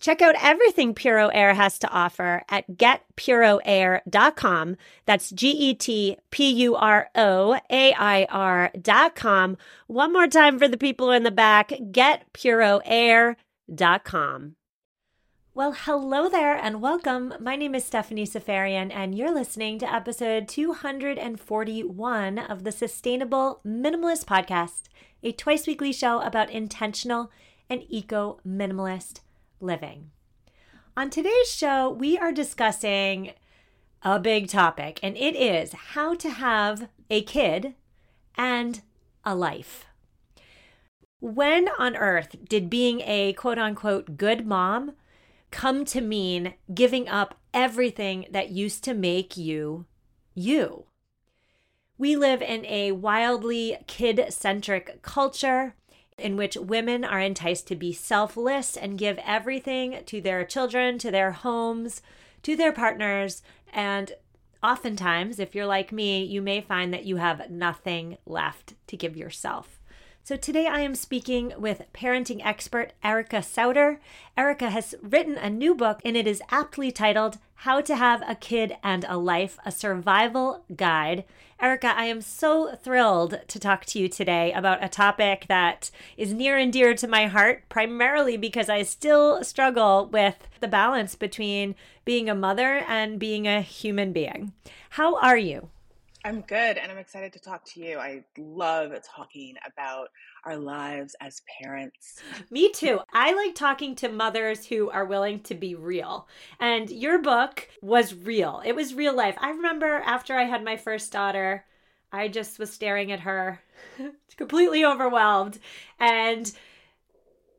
Check out everything Puro Air has to offer at getpuroair.com. That's G E T P U R O A I R.com. One more time for the people in the back getpuroair.com. Well, hello there and welcome. My name is Stephanie Seferian, and you're listening to episode 241 of the Sustainable Minimalist Podcast, a twice weekly show about intentional and eco minimalist living. On today's show, we are discussing a big topic, and it is how to have a kid and a life. When on earth did being a quote unquote good mom come to mean giving up everything that used to make you you? We live in a wildly kid centric culture in which women are enticed to be selfless and give everything to their children, to their homes, to their partners. And oftentimes, if you're like me, you may find that you have nothing left to give yourself. So today I am speaking with parenting expert Erica Souter. Erica has written a new book and it is aptly titled How to Have a Kid and a Life, a Survival Guide. Erica, I am so thrilled to talk to you today about a topic that is near and dear to my heart, primarily because I still struggle with the balance between being a mother and being a human being. How are you? I'm good and I'm excited to talk to you. I love talking about our lives as parents. Me too. I like talking to mothers who are willing to be real. And your book was real. It was real life. I remember after I had my first daughter, I just was staring at her, completely overwhelmed. And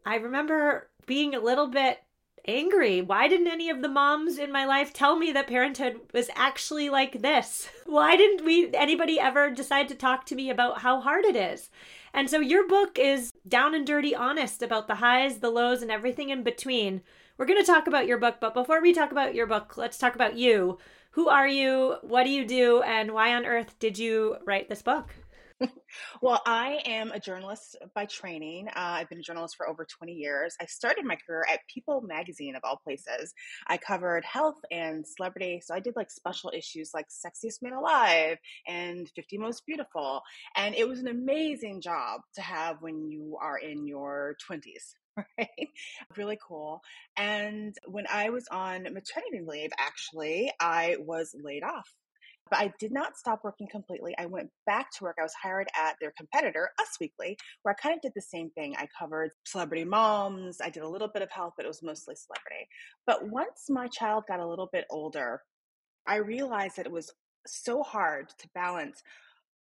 I remember being a little bit angry. Why didn't any of the moms in my life tell me that parenthood was actually like this? Why didn't we anybody ever decide to talk to me about how hard it is? And so your book is down and dirty honest about the highs, the lows and everything in between. We're going to talk about your book, but before we talk about your book, let's talk about you. Who are you? What do you do? And why on earth did you write this book? well, I am a journalist by training. Uh, I've been a journalist for over 20 years. I started my career at People magazine, of all places. I covered health and celebrity. So I did like special issues like Sexiest Man Alive and 50 Most Beautiful. And it was an amazing job to have when you are in your 20s. Right? Really cool. And when I was on maternity leave, actually, I was laid off but I did not stop working completely. I went back to work. I was hired at their competitor, Us Weekly, where I kind of did the same thing. I covered celebrity moms. I did a little bit of health, but it was mostly celebrity. But once my child got a little bit older, I realized that it was so hard to balance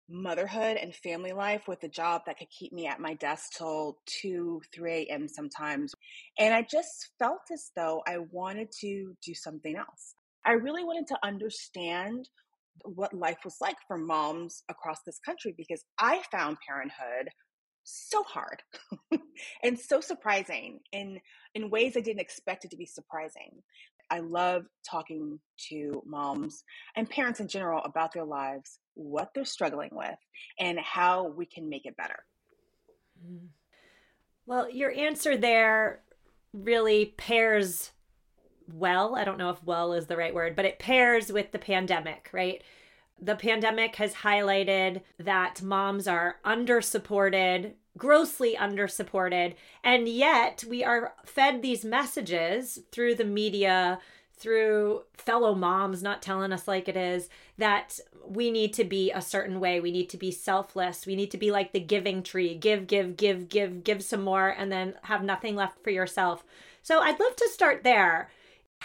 motherhood and family life with a job that could keep me at my desk till 2 3 a.m sometimes and i just felt as though i wanted to do something else i really wanted to understand what life was like for moms across this country because I found parenthood so hard and so surprising in in ways I didn't expect it to be surprising. I love talking to moms and parents in general about their lives, what they're struggling with, and how we can make it better. Mm. Well, your answer there really pairs well. I don't know if well is the right word, but it pairs with the pandemic, right? The pandemic has highlighted that moms are under supported, grossly under supported, and yet we are fed these messages through the media, through fellow moms not telling us like it is that we need to be a certain way. We need to be selfless. We need to be like the giving tree give, give, give, give, give some more, and then have nothing left for yourself. So I'd love to start there.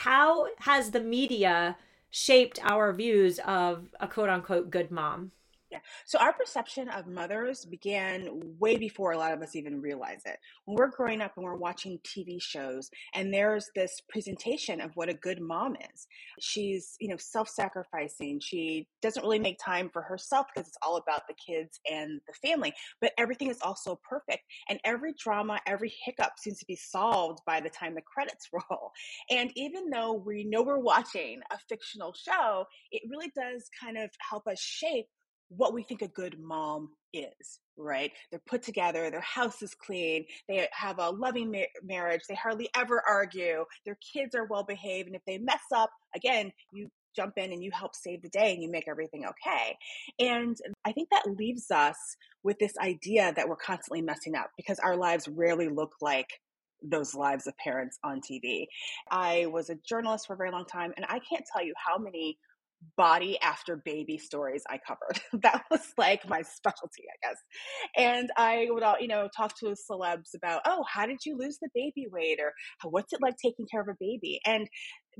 How has the media shaped our views of a quote unquote good mom? Yeah. So our perception of mothers began way before a lot of us even realize it. When we're growing up and we're watching TV shows and there's this presentation of what a good mom is. She's, you know, self-sacrificing. She doesn't really make time for herself because it's all about the kids and the family, but everything is also perfect. And every drama, every hiccup seems to be solved by the time the credits roll. And even though we know we're watching a fictional show, it really does kind of help us shape what we think a good mom is, right? They're put together, their house is clean, they have a loving ma- marriage, they hardly ever argue, their kids are well behaved, and if they mess up, again, you jump in and you help save the day and you make everything okay. And I think that leaves us with this idea that we're constantly messing up because our lives rarely look like those lives of parents on TV. I was a journalist for a very long time, and I can't tell you how many body after baby stories I covered. that was like my specialty, I guess. And I would, all, you know, talk to celebs about, oh, how did you lose the baby weight, or what's it like taking care of a baby? And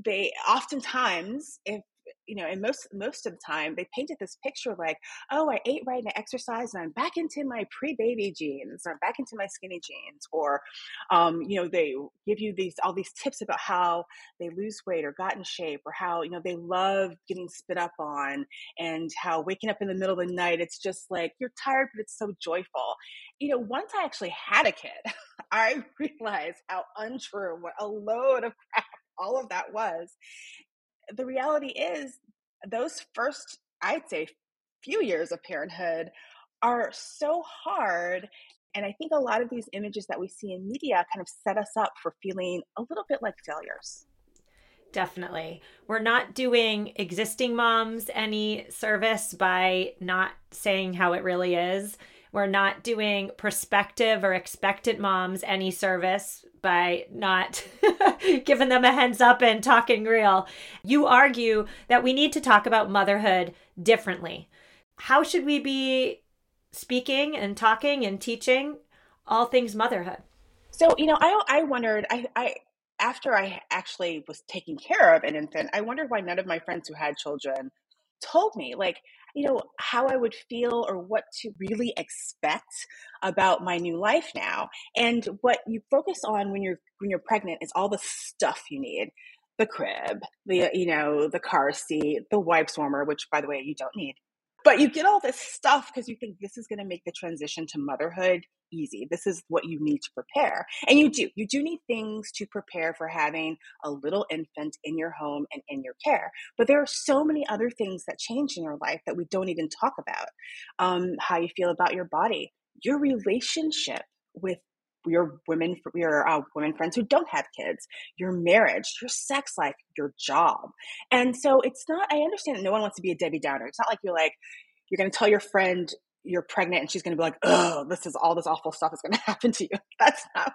they oftentimes, if you know, and most most of the time they painted this picture like, oh, I ate right and I exercised and I'm back into my pre-baby jeans, or I'm back into my skinny jeans, or um, you know, they give you these all these tips about how they lose weight or got in shape, or how you know they love getting spit up on, and how waking up in the middle of the night, it's just like you're tired, but it's so joyful. You know, once I actually had a kid, I realized how untrue, what a load of crap all of that was the reality is those first, I'd say, few years of parenthood are so hard. And I think a lot of these images that we see in media kind of set us up for feeling a little bit like failures. Definitely. We're not doing existing moms any service by not saying how it really is. We're not doing prospective or expectant moms any service by not giving them a heads up and talking real. You argue that we need to talk about motherhood differently. How should we be speaking and talking and teaching all things motherhood? So, you know, I I wondered I I after I actually was taking care of an infant, I wondered why none of my friends who had children told me like you know how i would feel or what to really expect about my new life now. And what you focus on when you're when you're pregnant is all the stuff you need. The crib the you know the car seat the wipes warmer which by the way you don't need but you get all this stuff because you think this is going to make the transition to motherhood easy. This is what you need to prepare. And you do. You do need things to prepare for having a little infant in your home and in your care. But there are so many other things that change in your life that we don't even talk about. Um, how you feel about your body, your relationship with your women your uh, women friends who don't have kids your marriage your sex life your job and so it's not i understand that no one wants to be a debbie downer it's not like you're like you're going to tell your friend you're pregnant and she's going to be like, oh, this is all this awful stuff is going to happen to you. That's not,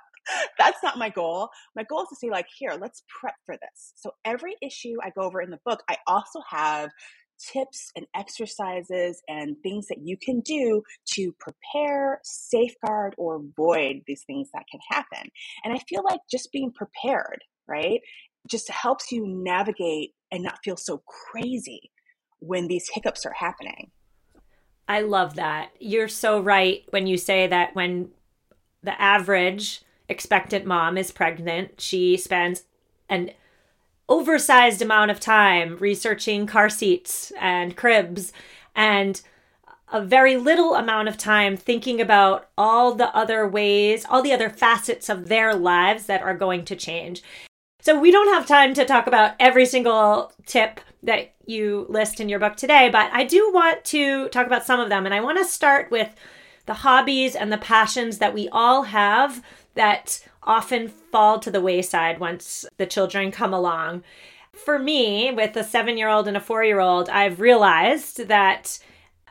that's not my goal. My goal is to say like, here, let's prep for this. So every issue I go over in the book, I also have tips and exercises and things that you can do to prepare, safeguard, or avoid these things that can happen. And I feel like just being prepared, right, just helps you navigate and not feel so crazy when these hiccups are happening. I love that. You're so right when you say that when the average expectant mom is pregnant, she spends an oversized amount of time researching car seats and cribs and a very little amount of time thinking about all the other ways, all the other facets of their lives that are going to change. So we don't have time to talk about every single tip that you list in your book today, but I do want to talk about some of them. And I want to start with the hobbies and the passions that we all have that often fall to the wayside once the children come along. For me, with a seven year old and a four year old, I've realized that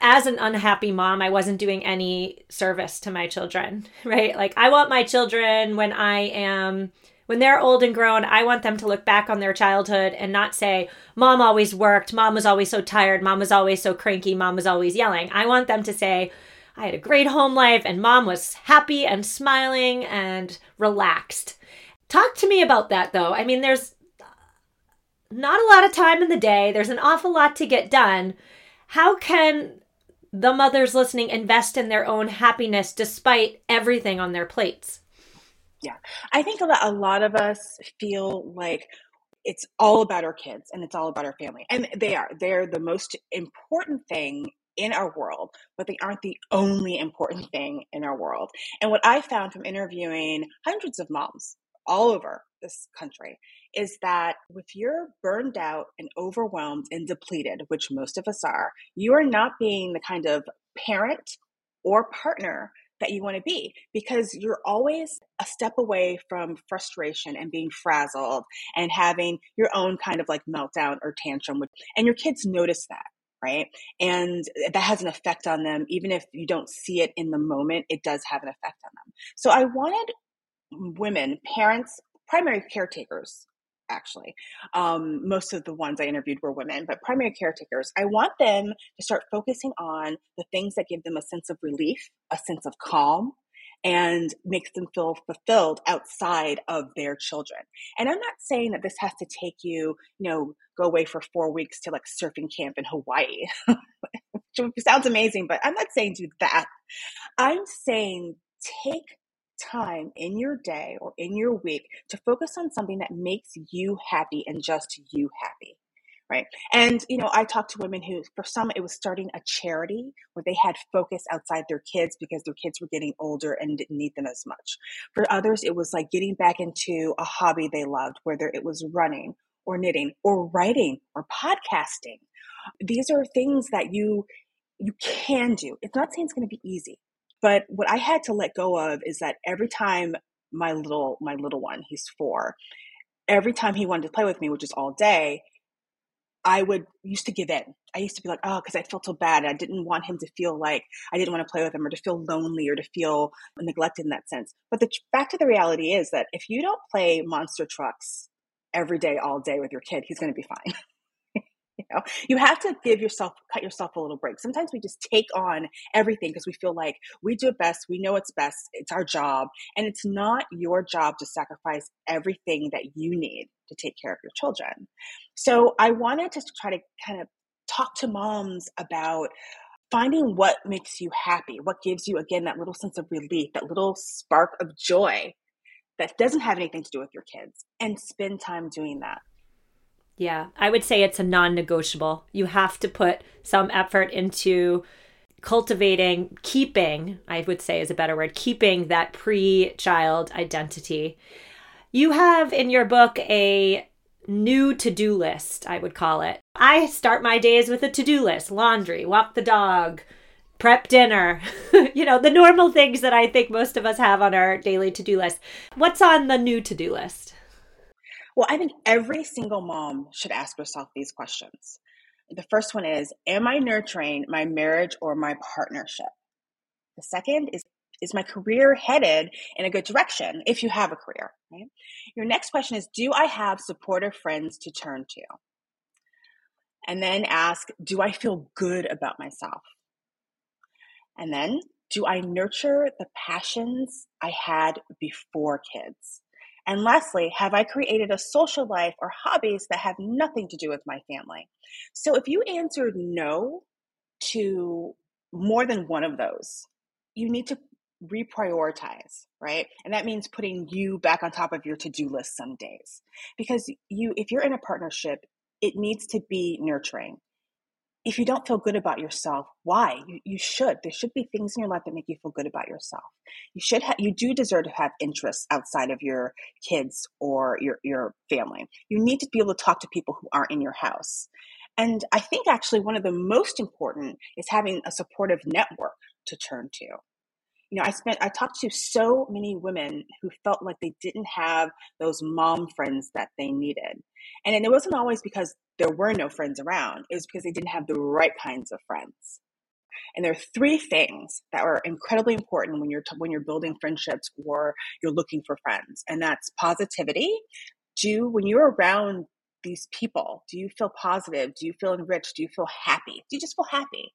as an unhappy mom, I wasn't doing any service to my children, right? Like, I want my children when I am When they're old and grown, I want them to look back on their childhood and not say, Mom always worked, Mom was always so tired, Mom was always so cranky, Mom was always yelling. I want them to say, I had a great home life and Mom was happy and smiling and relaxed. Talk to me about that though. I mean, there's not a lot of time in the day, there's an awful lot to get done. How can the mothers listening invest in their own happiness despite everything on their plates? Yeah. I think a lot, of us feel like it's all about our kids and it's all about our family. And they are. They're the most important thing in our world, but they aren't the only important thing in our world. And what I found from interviewing hundreds of moms all over this country is that if you're burned out and overwhelmed and depleted, which most of us are, you are not being the kind of parent or partner that you want to be because you're always a step away from frustration and being frazzled and having your own kind of like meltdown or tantrum and your kids notice that right and that has an effect on them even if you don't see it in the moment it does have an effect on them so i wanted women parents primary caretakers actually. Um, most of the ones I interviewed were women, but primary caretakers. I want them to start focusing on the things that give them a sense of relief, a sense of calm, and makes them feel fulfilled outside of their children. And I'm not saying that this has to take you, you know, go away for four weeks to like surfing camp in Hawaii. Which sounds amazing, but I'm not saying do that. I'm saying take time in your day or in your week to focus on something that makes you happy and just you happy right? And you know i talked to women who for some it was starting a charity where they had focus outside their kids because their kids were getting older and didn't need them as much. For others it was like getting back into a hobby they loved whether it was running or knitting or writing or podcasting. These are things that you you can do. It's not saying it's going to be easy but what I had to let go of is that every time my little my little one, he's 4, every time he wanted to play with me, which is all day, I would used to give in. I used to be like, oh, because I felt so bad. I didn't want him to feel like I didn't want to play with him or to feel lonely or to feel neglected in that sense. But the fact of the reality is that if you don't play monster trucks every day, all day with your kid, he's going to be fine. you know you have to give yourself cut yourself a little break sometimes we just take on everything because we feel like we do it best we know what's best it's our job and it's not your job to sacrifice everything that you need to take care of your children so i wanted to try to kind of talk to moms about finding what makes you happy what gives you again that little sense of relief that little spark of joy that doesn't have anything to do with your kids and spend time doing that yeah, I would say it's a non negotiable. You have to put some effort into cultivating, keeping, I would say is a better word, keeping that pre child identity. You have in your book a new to do list, I would call it. I start my days with a to do list laundry, walk the dog, prep dinner, you know, the normal things that I think most of us have on our daily to do list. What's on the new to do list? Well, I think every single mom should ask herself these questions. The first one is Am I nurturing my marriage or my partnership? The second is Is my career headed in a good direction if you have a career? Right? Your next question is Do I have supportive friends to turn to? And then ask Do I feel good about myself? And then do I nurture the passions I had before kids? And lastly, have I created a social life or hobbies that have nothing to do with my family? So if you answered no to more than one of those, you need to reprioritize, right? And that means putting you back on top of your to-do list some days. Because you if you're in a partnership, it needs to be nurturing if you don't feel good about yourself, why? You, you should. There should be things in your life that make you feel good about yourself. You should have, you do deserve to have interests outside of your kids or your, your family. You need to be able to talk to people who aren't in your house. And I think actually one of the most important is having a supportive network to turn to you know, I spent, I talked to so many women who felt like they didn't have those mom friends that they needed. And it wasn't always because there were no friends around, it was because they didn't have the right kinds of friends. And there are three things that are incredibly important when you're t- when you're building friendships or you're looking for friends, and that's positivity. Do when you're around these people, do you feel positive? Do you feel enriched? Do you feel happy? Do you just feel happy?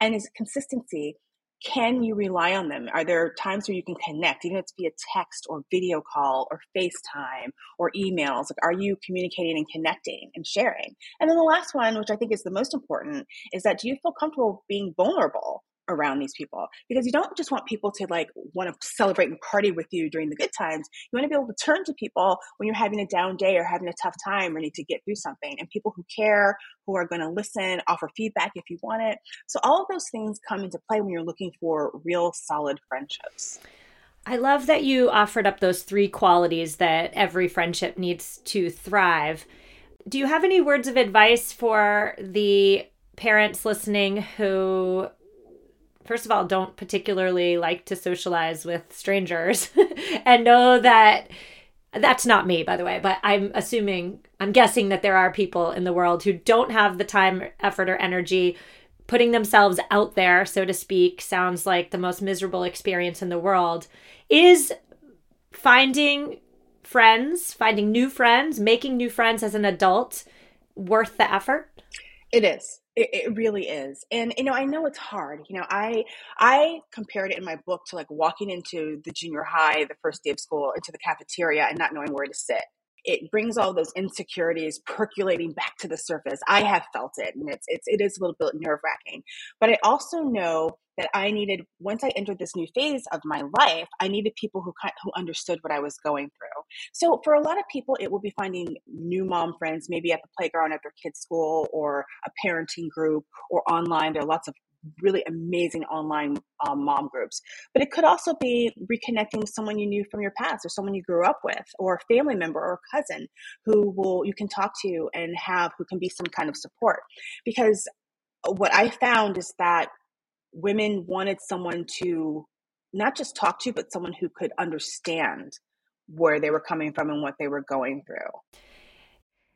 And is consistency can you rely on them? Are there times where you can connect, even if it's via text or video call or FaceTime or emails? Like, are you communicating and connecting and sharing? And then the last one, which I think is the most important, is that do you feel comfortable being vulnerable? Around these people. Because you don't just want people to like want to celebrate and party with you during the good times. You want to be able to turn to people when you're having a down day or having a tough time or need to get through something. And people who care who are going to listen offer feedback if you want it. So all of those things come into play when you're looking for real solid friendships. I love that you offered up those three qualities that every friendship needs to thrive. Do you have any words of advice for the parents listening who first of all, don't particularly like to socialize with strangers and know that that's not me, by the way, but I'm assuming, I'm guessing that there are people in the world who don't have the time, effort, or energy. Putting themselves out there, so to speak, sounds like the most miserable experience in the world. Is finding friends, finding new friends, making new friends as an adult worth the effort? It is. It, it really is. And you know, I know it's hard. You know, I I compared it in my book to like walking into the junior high the first day of school into the cafeteria and not knowing where to sit it brings all those insecurities percolating back to the surface. I have felt it, and it's it's it is a little bit nerve wracking. But I also know that I needed once I entered this new phase of my life, I needed people who who understood what I was going through. So for a lot of people, it will be finding new mom friends, maybe at the playground at their kids' school, or a parenting group, or online. There are lots of really amazing online um, mom groups. But it could also be reconnecting with someone you knew from your past or someone you grew up with or a family member or a cousin who will you can talk to and have who can be some kind of support. Because what I found is that women wanted someone to not just talk to, but someone who could understand where they were coming from and what they were going through.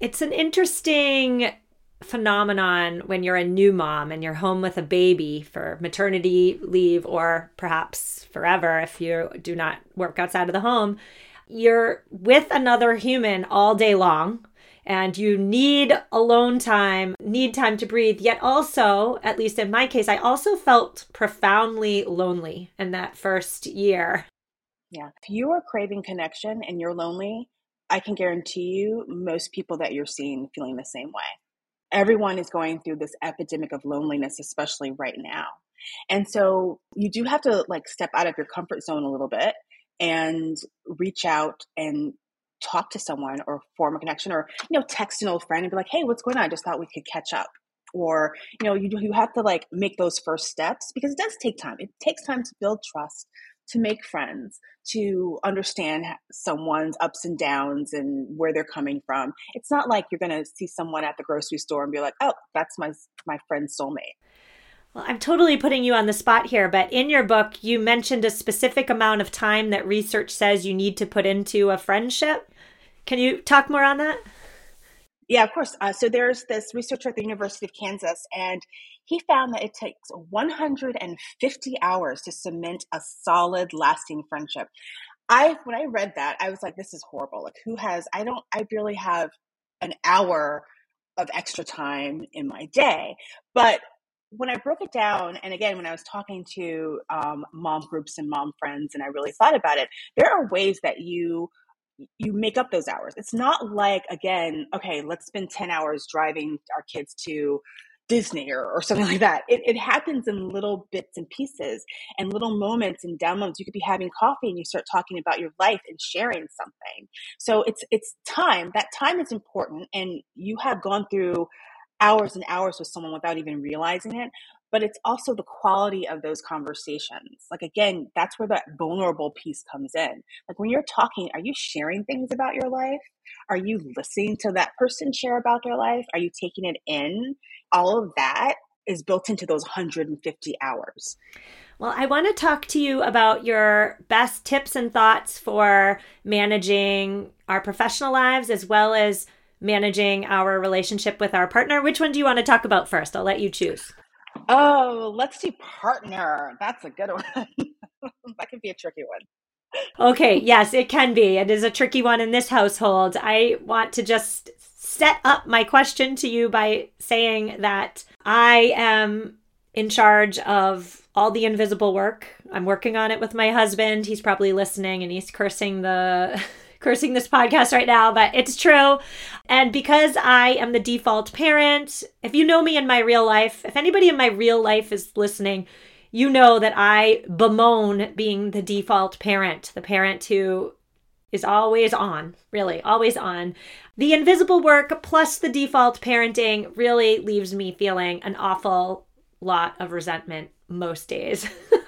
It's an interesting phenomenon when you're a new mom and you're home with a baby for maternity leave or perhaps forever if you do not work outside of the home. You're with another human all day long and you need alone time, need time to breathe. Yet, also, at least in my case, I also felt profoundly lonely in that first year. Yeah. If you are craving connection and you're lonely, I can guarantee you most people that you're seeing feeling the same way. Everyone is going through this epidemic of loneliness, especially right now. And so you do have to like step out of your comfort zone a little bit and reach out and talk to someone or form a connection or you know text an old friend and be like hey what's going on i just thought we could catch up or you know you, you have to like make those first steps because it does take time it takes time to build trust to make friends to understand someone's ups and downs and where they're coming from it's not like you're going to see someone at the grocery store and be like oh that's my my friend's soulmate well, I'm totally putting you on the spot here, but in your book, you mentioned a specific amount of time that research says you need to put into a friendship. Can you talk more on that? Yeah, of course. Uh, so there's this researcher at the University of Kansas, and he found that it takes 150 hours to cement a solid, lasting friendship. I when I read that, I was like, "This is horrible." Like, who has? I don't. I barely have an hour of extra time in my day. But when I broke it down, and again, when I was talking to um, mom groups and mom friends, and I really thought about it, there are ways that you you make up those hours. It's not like again, okay, let's spend 10 hours driving our kids to Disney or, or something like that. It, it happens in little bits and pieces and little moments and downloads. You could be having coffee and you start talking about your life and sharing something. So it's it's time. That time is important and you have gone through hours and hours with someone without even realizing it but it's also the quality of those conversations. Like, again, that's where that vulnerable piece comes in. Like, when you're talking, are you sharing things about your life? Are you listening to that person share about their life? Are you taking it in? All of that is built into those 150 hours. Well, I want to talk to you about your best tips and thoughts for managing our professional lives as well as managing our relationship with our partner. Which one do you want to talk about first? I'll let you choose. Oh, let's do partner. That's a good one. that could be a tricky one. Okay, yes, it can be. It is a tricky one in this household. I want to just set up my question to you by saying that I am in charge of all the invisible work. I'm working on it with my husband. He's probably listening and he's cursing the cursing this podcast right now, but it's true. And because I am the default parent, if you know me in my real life, if anybody in my real life is listening, you know that I bemoan being the default parent, the parent who is always on, really, always on. The invisible work plus the default parenting really leaves me feeling an awful lot of resentment most days.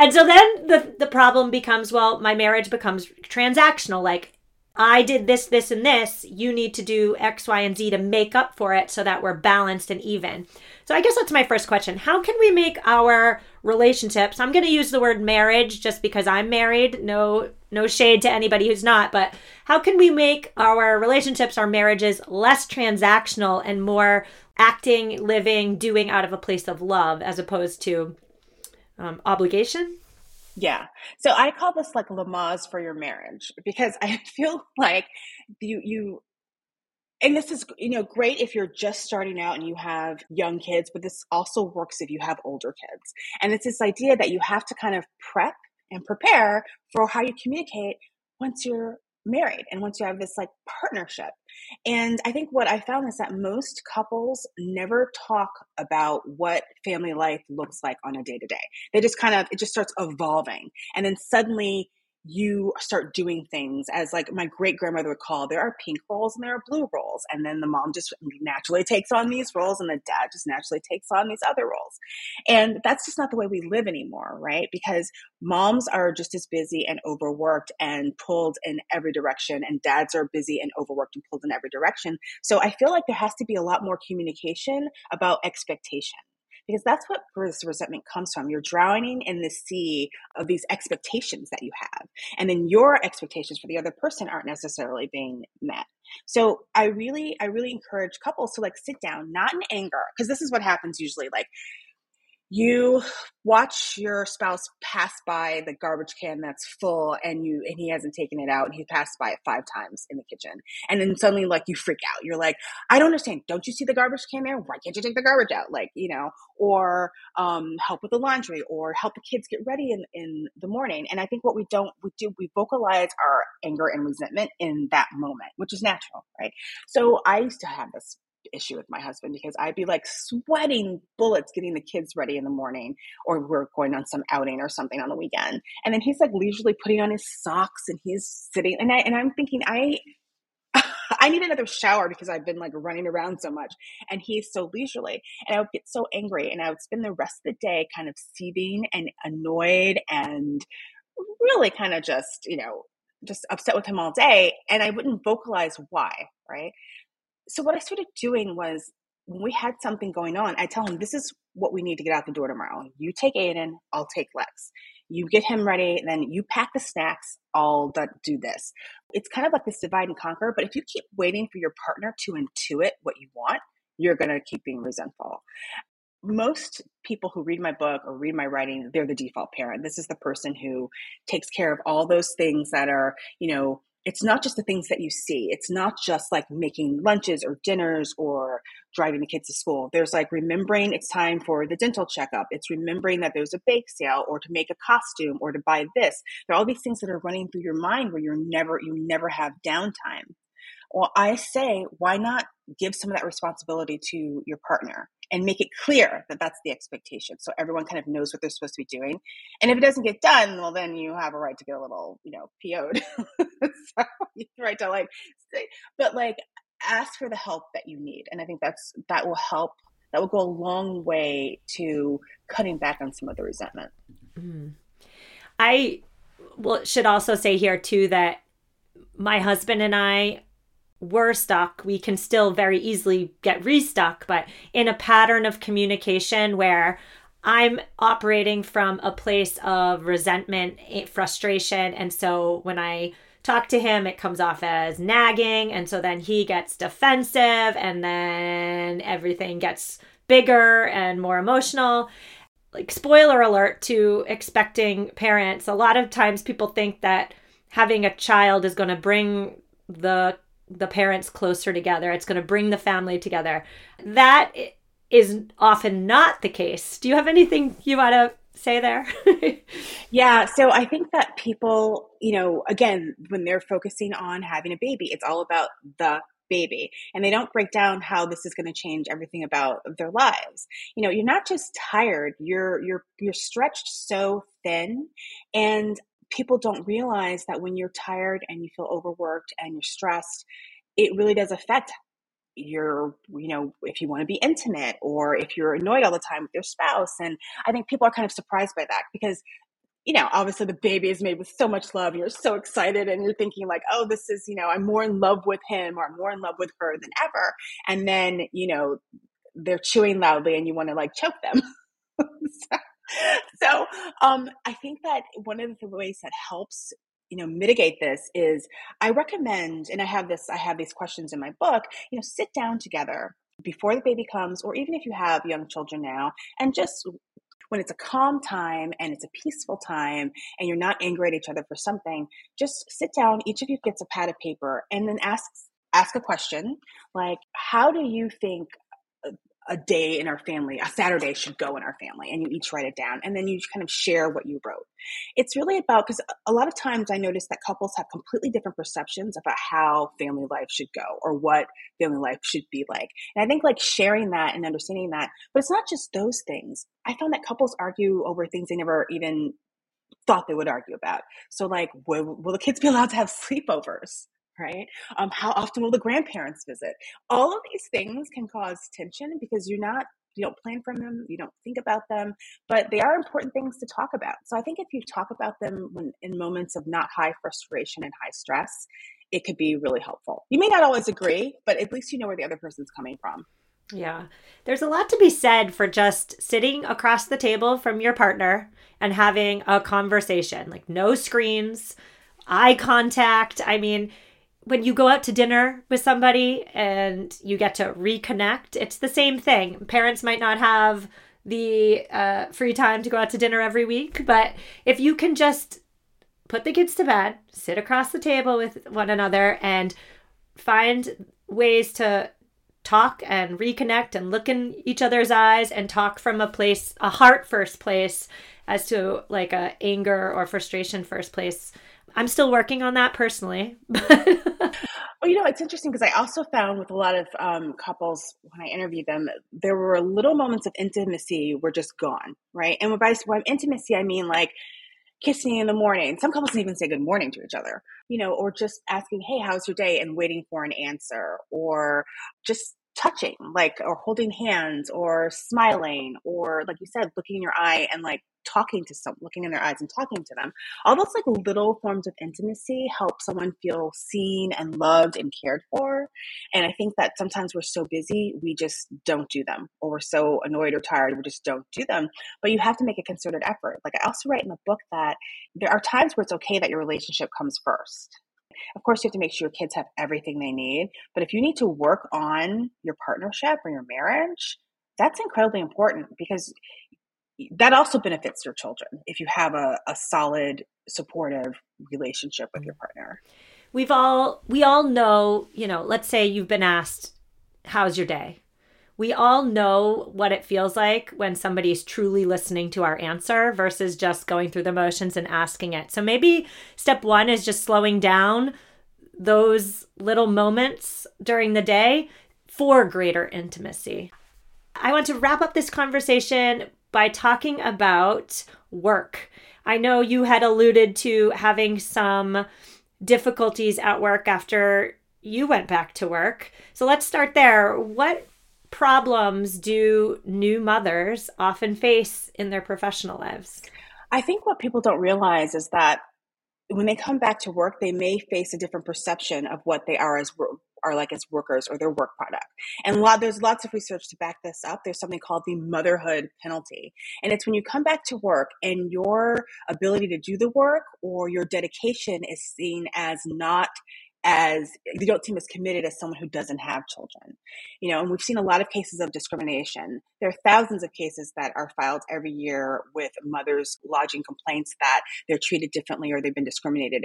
and so then the the problem becomes well, my marriage becomes transactional like I did this, this, and this. You need to do X, Y, and Z to make up for it so that we're balanced and even. So, I guess that's my first question. How can we make our relationships? I'm going to use the word marriage just because I'm married. No, no shade to anybody who's not. But how can we make our relationships, our marriages, less transactional and more acting, living, doing out of a place of love as opposed to um, obligation? Yeah. So I call this like Lamaze for your marriage because I feel like you you and this is you know great if you're just starting out and you have young kids, but this also works if you have older kids. And it's this idea that you have to kind of prep and prepare for how you communicate once you're married and once you have this like partnership. And I think what I found is that most couples never talk about what family life looks like on a day to day. They just kind of, it just starts evolving. And then suddenly you start doing things as like my great grandmother would call there are pink roles and there are blue roles and then the mom just naturally takes on these roles and the dad just naturally takes on these other roles and that's just not the way we live anymore right? Because moms are just as busy and overworked and pulled in every direction and dads are busy and overworked and pulled in every direction. So i feel like there has to be a lot more communication about expectation because that's what this resentment comes from. You're drowning in the sea of these expectations that you have. And then your expectations for the other person aren't necessarily being met. So I really, I really encourage couples to like sit down, not in anger, because this is what happens usually. Like you watch your spouse pass by the garbage can that's full and you and he hasn't taken it out and he passed by it five times in the kitchen. And then suddenly like you freak out. You're like i don't understand. Don't you see the garbage can there? Why can't you take the garbage out? Like you know or um, help with the laundry or help the kids get ready in, in the morning. And i think what we don't we do we vocalize our anger and resentment in that moment which is natural right? So i used to have this issue with my husband because I'd be like sweating bullets getting the kids ready in the morning or we're going on some outing or something on the weekend. And then he's like leisurely putting on his socks and he's sitting and I and I'm thinking I I need another shower because I've been like running around so much. And he's so leisurely. And I would get so angry and I would spend the rest of the day kind of seething and annoyed and really kind of just, you know, just upset with him all day. And I wouldn't vocalize why, right? So what I started doing was when we had something going on, I tell him, this is what we need to get out the door tomorrow. You take Aiden, I'll take Lex. You get him ready, then you pack the snacks, I'll do this. It's kind of like this divide and conquer, but if you keep waiting for your partner to intuit what you want, you're going to keep being resentful. Most people who read my book or read my writing, they're the default parent. This is the person who takes care of all those things that are, you know, it's not just the things that you see. It's not just like making lunches or dinners or driving the kids to school. There's like remembering it's time for the dental checkup. It's remembering that there's a bake sale or to make a costume or to buy this. There are all these things that are running through your mind where you're never, you never have downtime. Well, I say, why not give some of that responsibility to your partner and make it clear that that's the expectation so everyone kind of knows what they're supposed to be doing. And if it doesn't get done, well, then you have a right to get a little, you know, PO'd. so right to like but like ask for the help that you need. And I think that's, that will help, that will go a long way to cutting back on some of the resentment. Mm. I well, should also say here too that my husband and I were stuck, we can still very easily get restuck, but in a pattern of communication where I'm operating from a place of resentment, eh, frustration. And so when I talk to him, it comes off as nagging. And so then he gets defensive, and then everything gets bigger and more emotional. Like, spoiler alert to expecting parents, a lot of times people think that having a child is going to bring the the parents closer together. It's going to bring the family together. That is often not the case. Do you have anything you want to say there? yeah, so I think that people, you know, again, when they're focusing on having a baby, it's all about the baby and they don't break down how this is going to change everything about their lives you know you're not just tired you're you're you're stretched so thin and people don't realize that when you're tired and you feel overworked and you're stressed, it really does affect your, you know, if you want to be intimate or if you're annoyed all the time with your spouse. And I think people are kind of surprised by that because you know, obviously the baby is made with so much love. You're so excited and you're thinking like, oh, this is, you know, I'm more in love with him or I'm more in love with her than ever. And then, you know, they're chewing loudly and you want to like choke them. so um, I think that one of the ways that helps you know mitigate this is i recommend and i have this i have these questions in my book you know sit down together before the baby comes or even if you have young children now and just when it's a calm time and it's a peaceful time and you're not angry at each other for something just sit down each of you gets a pad of paper and then ask ask a question like how do you think a day in our family, a Saturday should go in our family, and you each write it down, and then you kind of share what you wrote. It's really about because a lot of times I notice that couples have completely different perceptions about how family life should go or what family life should be like. And I think like sharing that and understanding that, but it's not just those things. I found that couples argue over things they never even thought they would argue about. So, like, will, will the kids be allowed to have sleepovers? Right? Um, how often will the grandparents visit? All of these things can cause tension because you're not you don't plan for them, you don't think about them, but they are important things to talk about. So I think if you talk about them when in moments of not high frustration and high stress, it could be really helpful. You may not always agree, but at least you know where the other person's coming from. Yeah. There's a lot to be said for just sitting across the table from your partner and having a conversation, like no screens, eye contact. I mean, when you go out to dinner with somebody and you get to reconnect, it's the same thing. Parents might not have the uh, free time to go out to dinner every week. But if you can just put the kids to bed, sit across the table with one another, and find ways to talk and reconnect and look in each other's eyes and talk from a place, a heart first place, as to like a anger or frustration first place. I'm still working on that personally. well, you know, it's interesting because I also found with a lot of um, couples when I interviewed them, there were little moments of intimacy were just gone, right? And by, by intimacy, I mean like kissing in the morning. Some couples even say good morning to each other, you know, or just asking, hey, how's your day? And waiting for an answer, or just touching, like, or holding hands, or smiling, or like you said, looking in your eye and like talking to someone, looking in their eyes and talking to them. All those like little forms of intimacy help someone feel seen and loved and cared for. And I think that sometimes we're so busy, we just don't do them, or we're so annoyed or tired, we just don't do them. But you have to make a concerted effort. Like I also write in the book that there are times where it's okay that your relationship comes first. Of course, you have to make sure your kids have everything they need. But if you need to work on your partnership or your marriage, that's incredibly important because that also benefits your children if you have a, a solid supportive relationship with your mm. partner we've all we all know you know let's say you've been asked how's your day we all know what it feels like when somebody's truly listening to our answer versus just going through the motions and asking it so maybe step one is just slowing down those little moments during the day for greater intimacy I want to wrap up this conversation by talking about work. I know you had alluded to having some difficulties at work after you went back to work. So let's start there. What problems do new mothers often face in their professional lives? I think what people don't realize is that when they come back to work, they may face a different perception of what they are as are like as workers or their work product. And lot, there's lots of research to back this up. There's something called the motherhood penalty. And it's when you come back to work and your ability to do the work or your dedication is seen as not as you don't seem as committed as someone who doesn't have children you know and we've seen a lot of cases of discrimination. There are thousands of cases that are filed every year with mothers lodging complaints that they're treated differently or they've been discriminated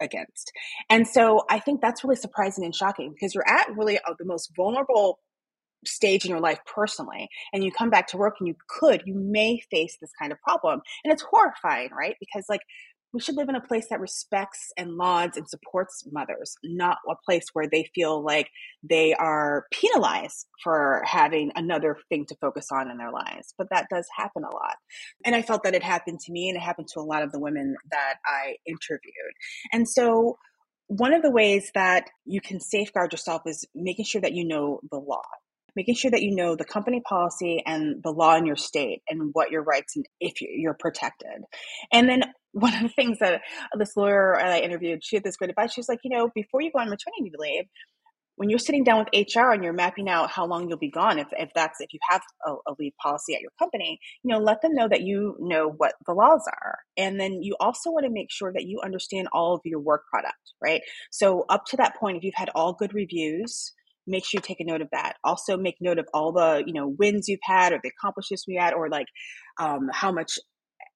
against. And so i think that's really surprising and shocking because you're at really uh, the most vulnerable stage in your life personally and you come back to work and you could you may face this kind of problem. And it's horrifying right? Because like we should live in a place that respects and lauds and supports mothers, not a place where they feel like they are penalized for having another thing to focus on in their lives. But that does happen a lot. And I felt that it happened to me and it happened to a lot of the women that I interviewed. And so one of the ways that you can safeguard yourself is making sure that you know the law making sure that you know the company policy and the law in your state and what your rights and if you're protected. And then one of the things that this lawyer I interviewed, she had this great advice. She was like, you know, before you go on maternity leave, when you're sitting down with HR and you're mapping out how long you'll be gone, if, if that's if you have a, a, leave policy at your company, you know, let them know that you know what the laws are. And then you also want to make sure that you understand all of your work product, right? So up to that point, if you've had all good reviews, make sure you take a note of that. Also make note of all the, you know, wins you've had or the accomplishments you had or like um, how much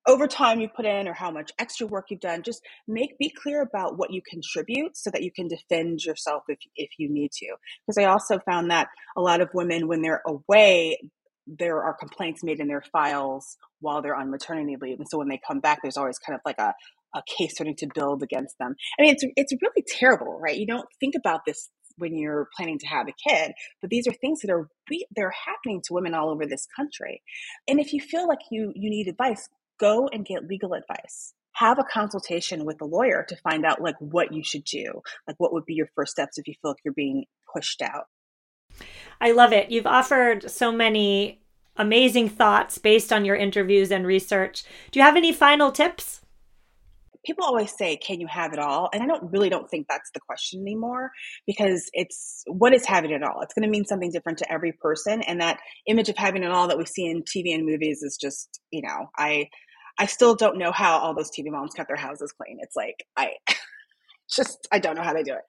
overtime you put in or how much extra work you've done. Just make be clear about what you contribute so that you can defend yourself if, if you need to. Because i also found that a lot of women when they're away there are complaints made in their files while they're on maternity leave. And so when they come back there's always kind of like a, a case starting to build against them. I mean it's it's really terrible right? You don't think about this when you're planning to have a kid but these are things that are they're happening to women all over this country. And if you feel like you you need advice go and get legal advice. Have a consultation with a lawyer to find out like what you should do. Like what would be your first steps if you feel like you're being pushed out? I love it. You've offered so many amazing thoughts based on your interviews and research. Do you have any final tips people always say can you have it all and i don't really don't think that's the question anymore because it's what is having it all it's going to mean something different to every person and that image of having it all that we see in tv and movies is just you know i I still don't know how all those TV moms got their houses clean. It's like I just I don't know how they do it.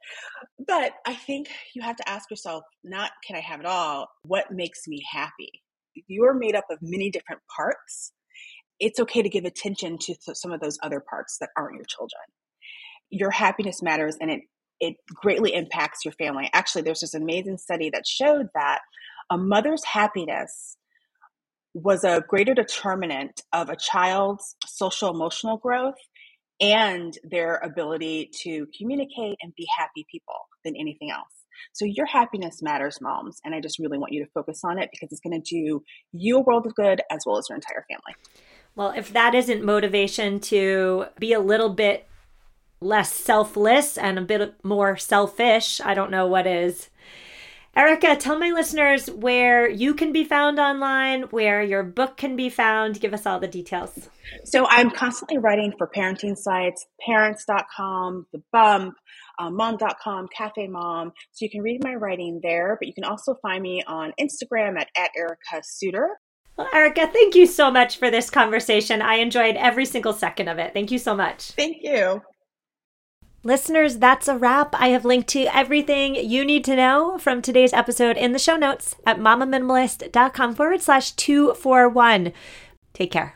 But I think you have to ask yourself not can I have it all? What makes me happy? you're made up of many different parts. It's okay to give attention to some of those other parts that aren't your children. Your happiness matters and it it greatly impacts your family. Actually, there's this amazing study that showed that a mother's happiness was a greater determinant of a child's social emotional growth and their ability to communicate and be happy people than anything else. So your happiness matters, moms, and I just really want you to focus on it because it's going to do you a world of good as well as your entire family. Well, if that isn't motivation to be a little bit less selfless and a bit more selfish, I don't know what is. Erica, tell my listeners where you can be found online, where your book can be found. Give us all the details. So I'm constantly writing for parenting sites, parents.com, The Bump, uh, mom.com, Cafe Mom. So you can read my writing there, but you can also find me on Instagram at, at Erica Souter. Well, Erica, thank you so much for this conversation. I enjoyed every single second of it. Thank you so much. Thank you. Listeners, that's a wrap. I have linked to everything you need to know from today's episode in the show notes at mamaminimalist.com forward slash 241. Take care.